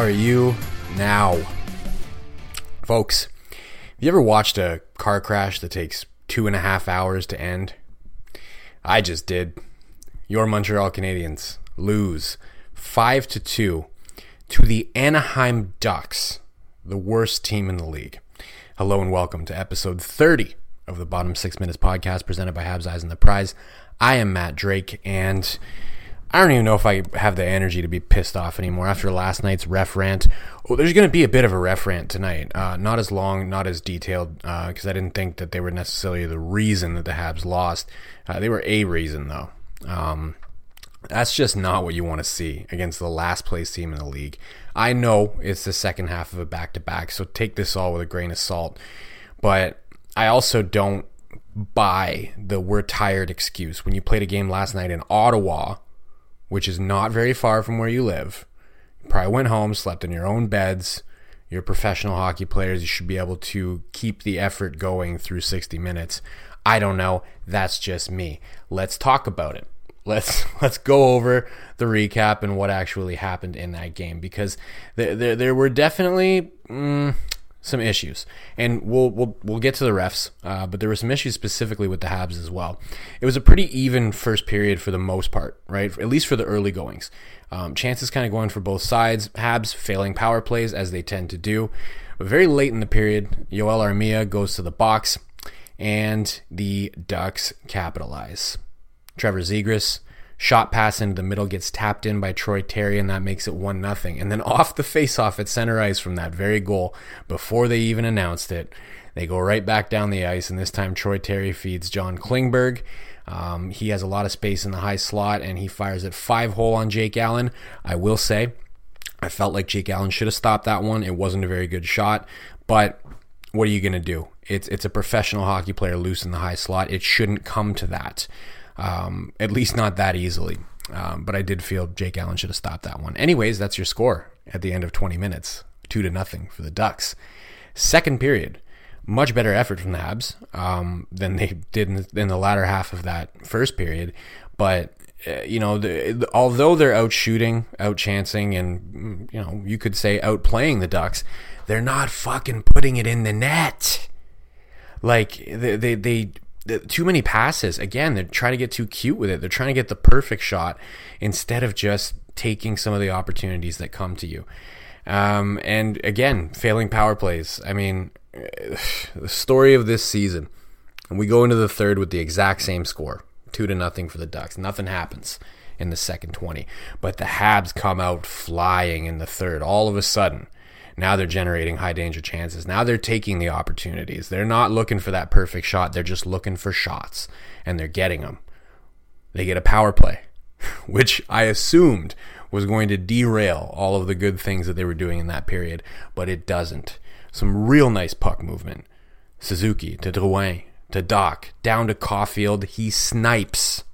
How are you now? Folks, have you ever watched a car crash that takes two and a half hours to end? I just did. Your Montreal Canadiens lose 5 to 2 to the Anaheim Ducks, the worst team in the league. Hello and welcome to episode 30 of the Bottom 6 Minutes podcast presented by Habs Eyes on the Prize. I am Matt Drake and I don't even know if I have the energy to be pissed off anymore after last night's ref rant. There's going to be a bit of a ref rant tonight. Uh, not as long, not as detailed, because uh, I didn't think that they were necessarily the reason that the Habs lost. Uh, they were a reason, though. Um, that's just not what you want to see against the last place team in the league. I know it's the second half of a back to back, so take this all with a grain of salt. But I also don't buy the we're tired excuse. When you played a game last night in Ottawa, which is not very far from where you live. You probably went home, slept in your own beds. You're professional hockey players. You should be able to keep the effort going through 60 minutes. I don't know. That's just me. Let's talk about it. Let's let's go over the recap and what actually happened in that game because there there, there were definitely mm, some issues, and we'll we'll we'll get to the refs. Uh, but there were some issues specifically with the Habs as well. It was a pretty even first period for the most part, right? At least for the early goings. Um, chances kind of going for both sides. Habs failing power plays as they tend to do. But very late in the period, Joel Armia goes to the box, and the Ducks capitalize. Trevor Zegras Shot pass into the middle gets tapped in by Troy Terry, and that makes it 1 nothing. And then off the faceoff at center ice from that very goal, before they even announced it, they go right back down the ice, and this time Troy Terry feeds John Klingberg. Um, he has a lot of space in the high slot, and he fires it five hole on Jake Allen. I will say, I felt like Jake Allen should have stopped that one. It wasn't a very good shot, but what are you going to do? It's it's a professional hockey player loose in the high slot. It shouldn't come to that um, at least not that easily. Um, but I did feel Jake Allen should have stopped that one. Anyways, that's your score at the end of 20 minutes, two to nothing for the Ducks. Second period, much better effort from the Habs um, than they did in the, in the, latter half of that first period. But uh, you know, the, the, although they're out shooting, out chancing, and you know, you could say outplaying the Ducks, they're not fucking putting it in the net. Like they they, they too many passes. Again, they're trying to get too cute with it. They're trying to get the perfect shot instead of just taking some of the opportunities that come to you. Um, and again, failing power plays. I mean, the story of this season. And we go into the third with the exact same score, two to nothing for the Ducks. Nothing happens in the second 20, but the Habs come out flying in the third. All of a sudden, now they're generating high danger chances. Now they're taking the opportunities. They're not looking for that perfect shot. They're just looking for shots, and they're getting them. They get a power play, which I assumed was going to derail all of the good things that they were doing in that period, but it doesn't. Some real nice puck movement. Suzuki to Drouin to Dach down to Caufield. He snipes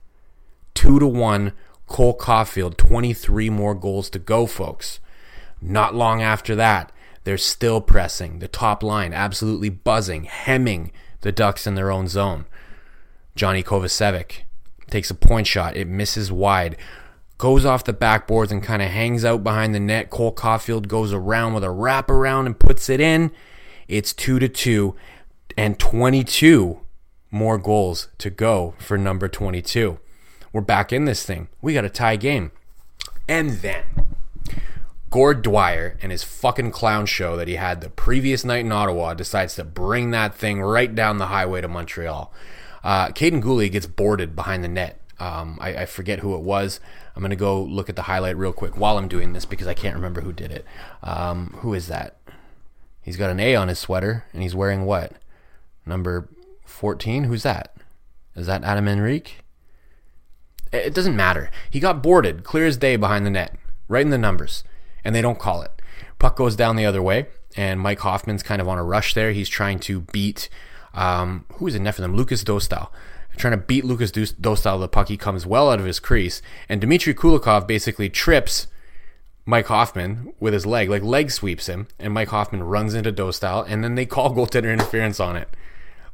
two to one. Cole Caufield, 23 more goals to go, folks. Not long after that, they're still pressing. The top line absolutely buzzing, hemming the Ducks in their own zone. Johnny Kovacevic takes a point shot. It misses wide. Goes off the backboards and kind of hangs out behind the net. Cole Caufield goes around with a wrap around and puts it in. It's 2 to 2 and 22 more goals to go for number 22. We're back in this thing. We got a tie game. And then Gord Dwyer and his fucking clown show that he had the previous night in Ottawa decides to bring that thing right down the highway to Montreal. Uh, Kaiden Guhle gets boarded behind the net. Um, I, I, forget who it was. I'm going to go look at the highlight real quick while I'm doing this because I can't remember who did it. Um, who is that? He's got an A on his sweater and he's wearing what? Number 14? Who's that? Is that Adam Henrique? It doesn't matter. He got boarded, clear as day behind the net, right in the numbers and they don't call it. Puck goes down the other way, and Mike Hoffman's kind of on a rush there. He's trying to beat um, who is in net for them? Lukas Dostal. Trying to beat Lukas Dostal. The puck he comes well out of his crease, and Dmitry Kulikov basically trips Mike Hoffman with his leg, like leg sweeps him, and Mike Hoffman runs into Dostal, and then they call goaltender interference on it.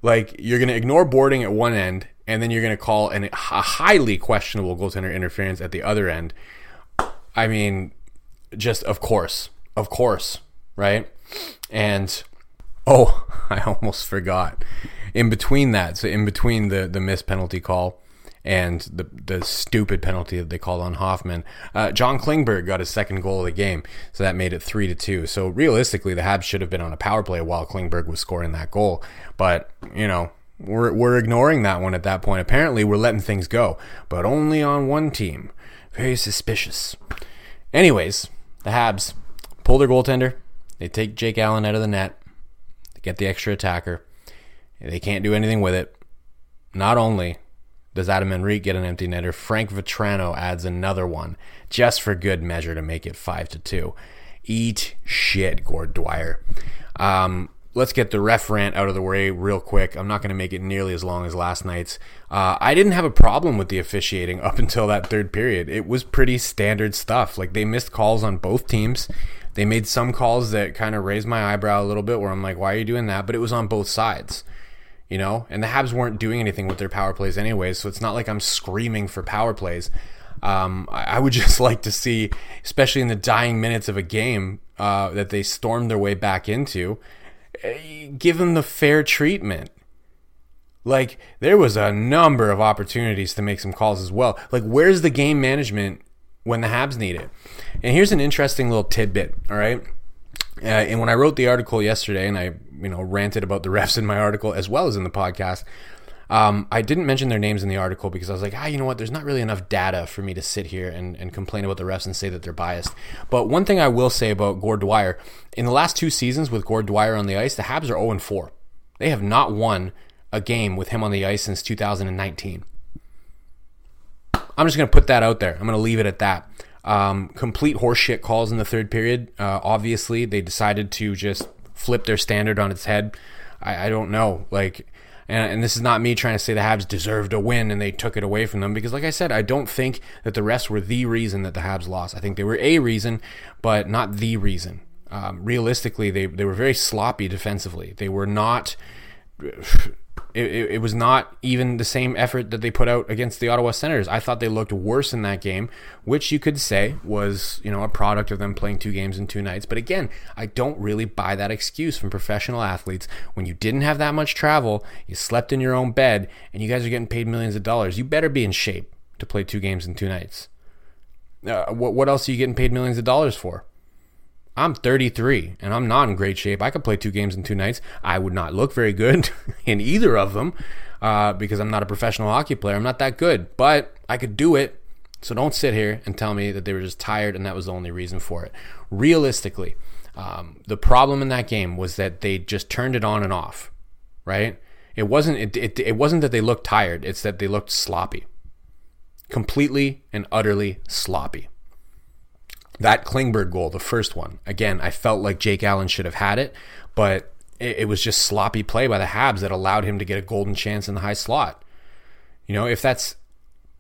Like you're going to ignore boarding at one end, and then you're going to call an, a highly questionable goaltender interference at the other end I mean, just of course, of course, right? And oh, I almost forgot. In between that, so in between the the missed penalty call and the the stupid penalty that they called on Hoffman, uh, John Klingberg got his second goal of the game, so that made it three to two. So realistically, the Habs should have been on a power play while Klingberg was scoring that goal, but you know. We're, we're ignoring that one at that point. Apparently, we're letting things go, but only on one team. Very suspicious. Anyways, the Habs pull their goaltender. They take Jake Allen out of the net. They get the extra attacker. They can't do anything with it. Not only does Adam Henrique get an empty netter, Frank Vatrano adds another one just for good measure to make it five to two. Eat shit, Gord Dwyer. Um, let's get the ref rant out of the way real quick. I'm not going to make it nearly as long as last night's. Uh, I didn't have a problem with the officiating up until that third period. It was pretty standard stuff. Like they missed calls on both teams. They made some calls that kind of raised my eyebrow a little bit, where I'm like, why are you doing that? But it was on both sides. You know, and the Habs weren't doing anything with their power plays anyway, so it's not like I'm screaming for power plays. Um, I would just like to see, especially in the dying minutes of a game uh, that they stormed their way back into, give them the fair treatment. Like there was a number of opportunities to make some calls as well. Like where's the game management when the Habs need it? And here's an interesting little tidbit. All right. Uh, and when I wrote the article yesterday, and I you know ranted about the refs in my article as well as in the podcast, um, I didn't mention their names in the article because I was like, ah, you know what? There's not really enough data for me to sit here and, and complain about the refs and say that they're biased. But one thing I will say about Gord Dwyer, in the last two seasons with Gord Dwyer on the ice, the Habs are 0 4. They have not won a game with him on the ice since 2019. I'm just going to put that out there. I'm going to leave it at that. Um, complete horseshit calls in the third period. Uh, obviously, they decided to just flip their standard on its head. I, I don't know. Like, and, and, this is not me trying to say the Habs deserved a win and they took it away from them because, like I said, I don't think that the rest were the reason that the Habs lost. I think they were a reason, but not the reason. Um, realistically, they, they were very sloppy defensively. They were not it, it, it, was not even the same effort that they put out against the Ottawa Senators. I thought they looked worse in that game, which you could say was, you know, a product of them playing two games in two nights. But again, I don't really buy that excuse from professional athletes. When you didn't have that much travel, you slept in your own bed, and you guys are getting paid millions of dollars, you better be in shape to play two games in two nights. Uh, what, what else are you getting paid millions of dollars for? I'm 33 and I'm not in great shape. I could play two games in two nights. I would not look very good in either of them uh, because I'm not a professional hockey player. I'm not that good, but I could do it. So don't sit here and tell me that they were just tired and that was the only reason for it. Realistically, um, the problem in that game was that they just turned it on and off, right? It wasn't it, it, it wasn't that they looked tired. It's that they looked sloppy, completely and utterly sloppy. That Klingberg goal, the first one, again, I felt like Jake Allen should have had it, but it, it was just sloppy play by the Habs that allowed him to get a golden chance in the high slot. You know, if that's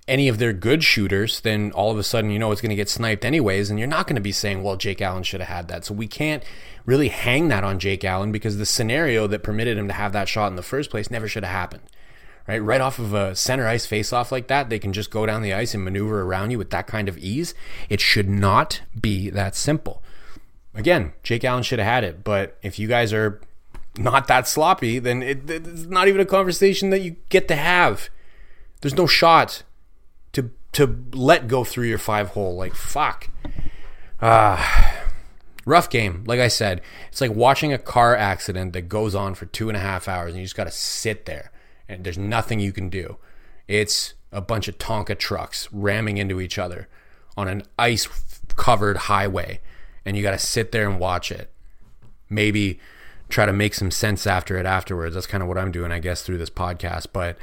any of their good shooters, then all of a sudden you know it's going to get sniped anyways, and you're not going to be saying, well, Jake Allen should have had that. So we can't really hang that on Jake Allen because the scenario that permitted him to have that shot in the first place never should have happened right? Right off of a center ice face-off like that, they can just go down the ice and maneuver around you with that kind of ease. It should not be that simple. Again, Jake Allen should have had it, but if you guys are not that sloppy, then it, it's not even a conversation that you get to have. There's no shot to to let go through your five hole. Like fuck. Ah. Rough game, like I said. It's like watching a car accident that goes on for two and a half hours and you just got to sit there and there's nothing you can do. It's a bunch of Tonka trucks ramming into each other on an ice covered highway, and you got to sit there and watch it. Maybe try to make some sense after it afterwards. That's kind of what I'm doing, I guess, through this podcast. But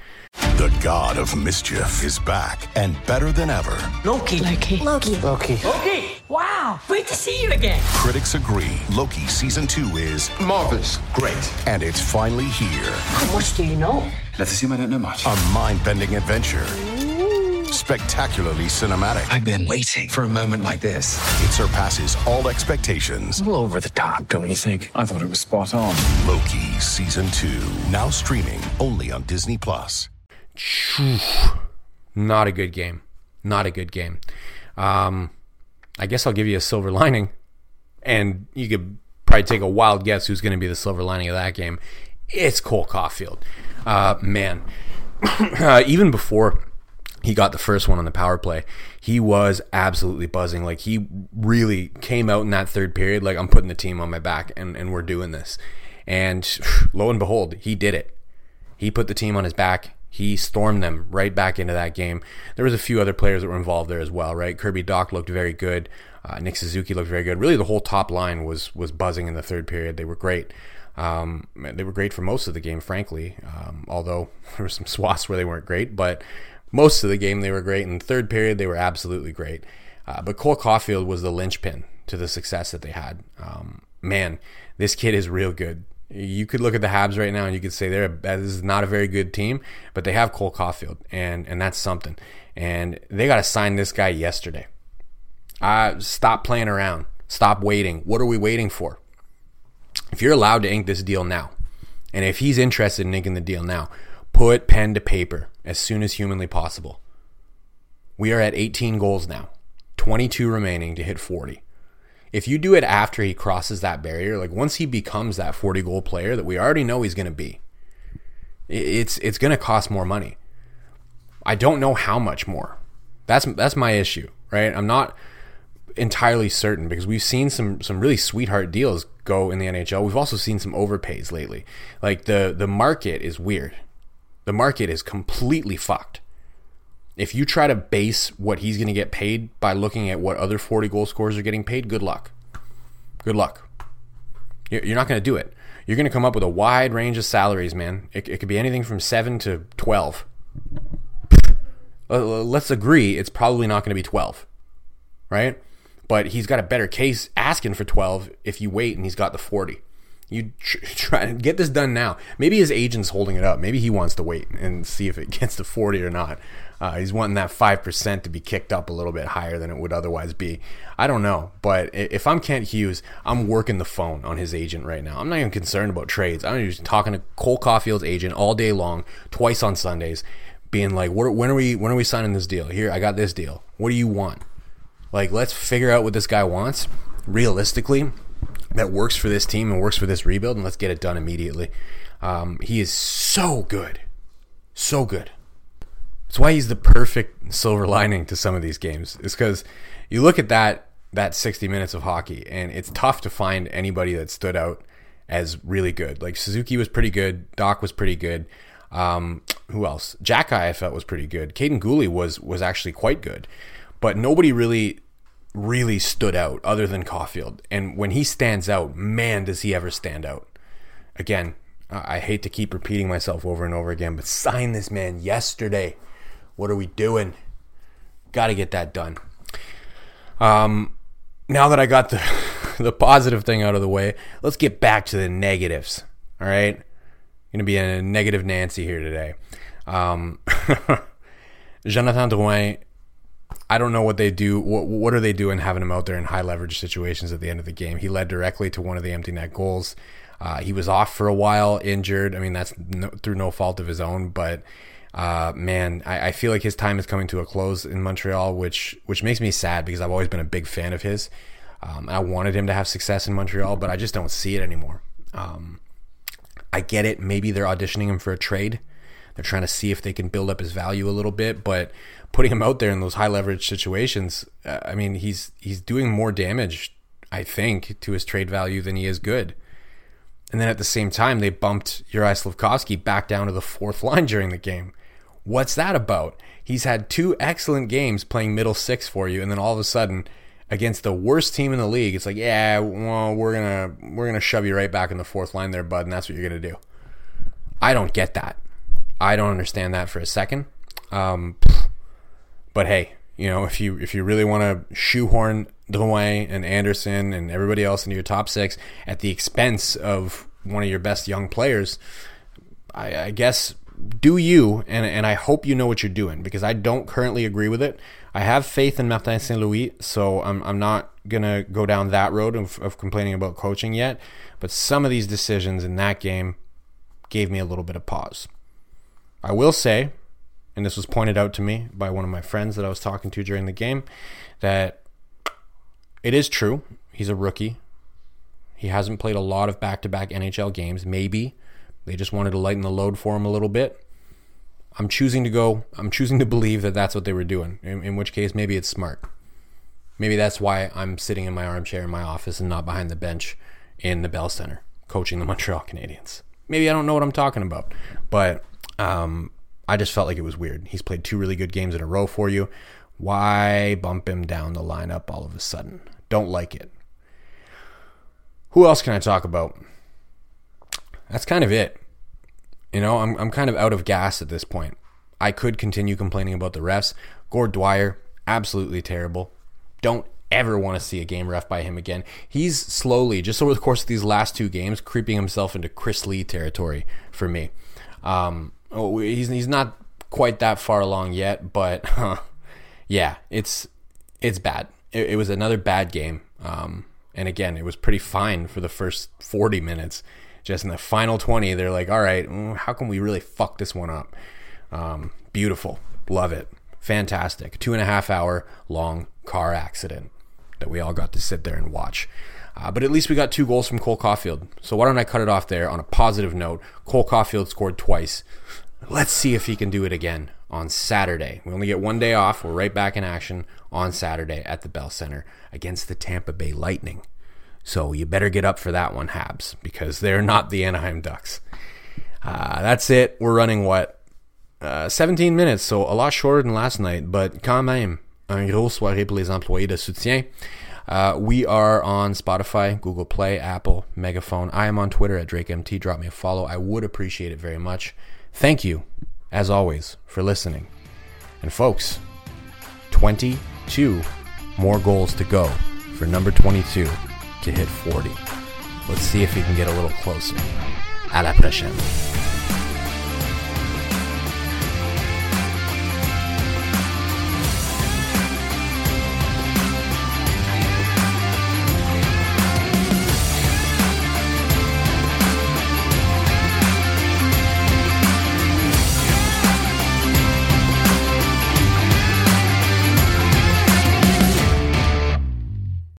the god of mischief is back and better than ever. Loki. Loki. Loki. Loki. Loki. Wow. Great to see you again. Critics agree Loki season two is marvelous. Great. And it's finally here. How much do you know? Let's assume I don't know much. A mind bending adventure. Spectacularly cinematic. I've been waiting for a moment like this. It surpasses all expectations. A little over the top, don't you think? I thought it was spot on. Loki season two, now streaming only on Disney Plus. Not a good game. Not a good game. Um, I guess I'll give you a silver lining, and you could probably take a wild guess who's going to be the silver lining of that game. It's Cole Caufield. Uh, man, uh, even before he got the first one on the power play, he was absolutely buzzing. Like he really came out in that third period, like I'm putting the team on my back and, and we're doing this. And lo and behold, he did it. He put the team on his back. He stormed them right back into that game. There was a few other players that were involved there as well, right? Kirby Dach looked very good. Uh, Nick Suzuki looked very good. Really, the whole top line was was buzzing in the third period. They were great. Um, they were great for most of the game, frankly. Um, although there were some swaths where they weren't great, but most of the game they were great. In the third period, they were absolutely great. Uh, but Cole Caufield was the linchpin to the success that they had. Um, man, this kid is real good. You could look at the Habs right now and you could say they're this is not a very good team, but they have Cole Caufield, and and that's something. And they got to sign this guy yesterday. Uh, stop playing around. Stop waiting. What are we waiting for? If you're allowed to ink this deal now, and if he's interested in inking the deal now, put pen to paper as soon as humanly possible. We are at 18 goals now, 22 remaining to hit 40. If you do it after he crosses that barrier, like once he becomes that 40 goal player that we already know he's going to be, it's it's going to cost more money. I don't know how much more. That's that's my issue, right? I'm not entirely certain because we've seen some some really sweetheart deals go in the NHL. We've also seen some overpays lately. Like the the market is weird. The market is completely fucked. If you try to base what he's going to get paid by looking at what other 40 goal scorers are getting paid, good luck. Good luck. You're not going to do it. You're going to come up with a wide range of salaries, man. It, it could be anything from 7 to 12. Let's agree it's probably not going to be 12, right? But he's got a better case asking for 12 if you wait and he's got the 40. You tr- try to get this done now. Maybe his agent's holding it up. Maybe he wants to wait and see if it gets to 40 or not. Uh, he's wanting that 5% to be kicked up a little bit higher than it would otherwise be. I don't know. But if I'm Kent Hughes, I'm working the phone on his agent right now. I'm not even concerned about trades. I'm just talking to Cole Caufield's agent all day long, twice on Sundays, being like, when are we when are we signing this deal? Here, I got this deal. What do you want? Like, let's figure out what this guy wants realistically that works for this team and works for this rebuild, and let's get it done immediately. Um, he is so good, so good. That's why he's the perfect silver lining to some of these games. Is because you look at that that 60 minutes of hockey, and it's tough to find anybody that stood out as really good. Like Suzuki was pretty good, Dach was pretty good. Um, who else? Xhekaj I felt was pretty good. Kaiden Guhle was was actually quite good, but nobody really really stood out other than Caufield. And when he stands out, man, does he ever stand out. Again, I hate to keep repeating myself over and over again, but sign this man yesterday. What are we doing? Got to get that done. Um, now that I got the the positive thing out of the way, let's get back to the negatives. All right, going to be a negative Nancy here today. Um, Jonathan Drouin I don't know what they do. What, what are they doing having him out there in high leverage situations at the end of the game? He led directly to one of the empty net goals. Uh, he was off for a while, injured. I mean, that's no, through no fault of his own, but uh, man, I, I, feel like his time is coming to a close in Montreal, which which makes me sad because I've always been a big fan of his. Um, I wanted him to have success in Montreal, but I just don't see it anymore. Um, I get it. Maybe they're auditioning him for a trade. They're trying to see if they can build up his value a little bit, but putting him out there in those high leverage situations, uh, I mean, he's he's doing more damage, I think, to his trade value than he is good. And then at the same time, they bumped Juraj Slafkovsky back down to the fourth line during the game. What's that about? He's had two excellent games playing middle six for you, and then all of a sudden, against the worst team in the league, it's like, yeah, well, we're gonna we're gonna shove you right back in the fourth line there, bud, and that's what you're gonna do. I don't get that. I don't understand that for a second. Um, but hey, you know, if you if you really want to shoehorn Drouin and Anderson and everybody else into your top six at the expense of one of your best young players, I, I guess do you and and I hope you know what you're doing because I don't currently agree with it. I have faith in Martin Saint Louis, so I'm I'm not gonna go down that road of, of complaining about coaching yet. But some of these decisions in that game gave me a little bit of pause. I will say and this was pointed out to me by one of my friends that I was talking to during the game, that it is true. He's a rookie. He hasn't played a lot of back to back NHL games. Maybe they just wanted to lighten the load for him a little bit. I'm choosing to go, I'm choosing to believe that that's what they were doing, in, in which case, maybe it's smart. Maybe that's why I'm sitting in my armchair in my office and not behind the bench in the Bell Center coaching the Montreal Canadiens. Maybe I don't know what I'm talking about, but um, I just felt like it was weird. He's played two really good games in a row for you. Why bump him down the lineup all of a sudden? Don't like it. Who else can I talk about? That's kind of it. You know, I'm, I'm kind of out of gas at this point. I could continue complaining about the refs. Gord Dwyer, absolutely terrible. Don't ever want to see a game ref by him again. He's slowly, just over the course of these last two games, creeping himself into Chris Lee territory for me. Um, oh, he's he's not quite that far along yet, but huh, yeah, it's it's bad. It, it was another bad game. Um, and again, it was pretty fine for the first 40 minutes. Just in the final 20, they're like, all right, mm, how can we really fuck this one up? Um, beautiful. Love it. Fantastic. Two and a half hour long car accident that we all got to sit there and watch. Uh, but at least we got two goals from Cole Caufield. So why don't I cut it off there on a positive note? Cole Caufield scored twice. Let's see if he can do it again on Saturday. We only get one day off. We're right back in action on Saturday at the Bell Center against the Tampa Bay Lightning. So you better get up for that one, Habs, because they're not the Anaheim Ducks. Uh, that's it. We're running what? Uh, 17 minutes, so a lot shorter than last night, but quand même, un gros soirée pour les employés de soutien. Uh, we are on Spotify, Google Play, Apple, Megaphone. I am on Twitter at DrakeMT. Drop me a follow. I would appreciate it very much. Thank you, as always, for listening. And folks, 22 more goals to go for number 22 to hit 40. Let's see if he can get a little closer. À la prochaine.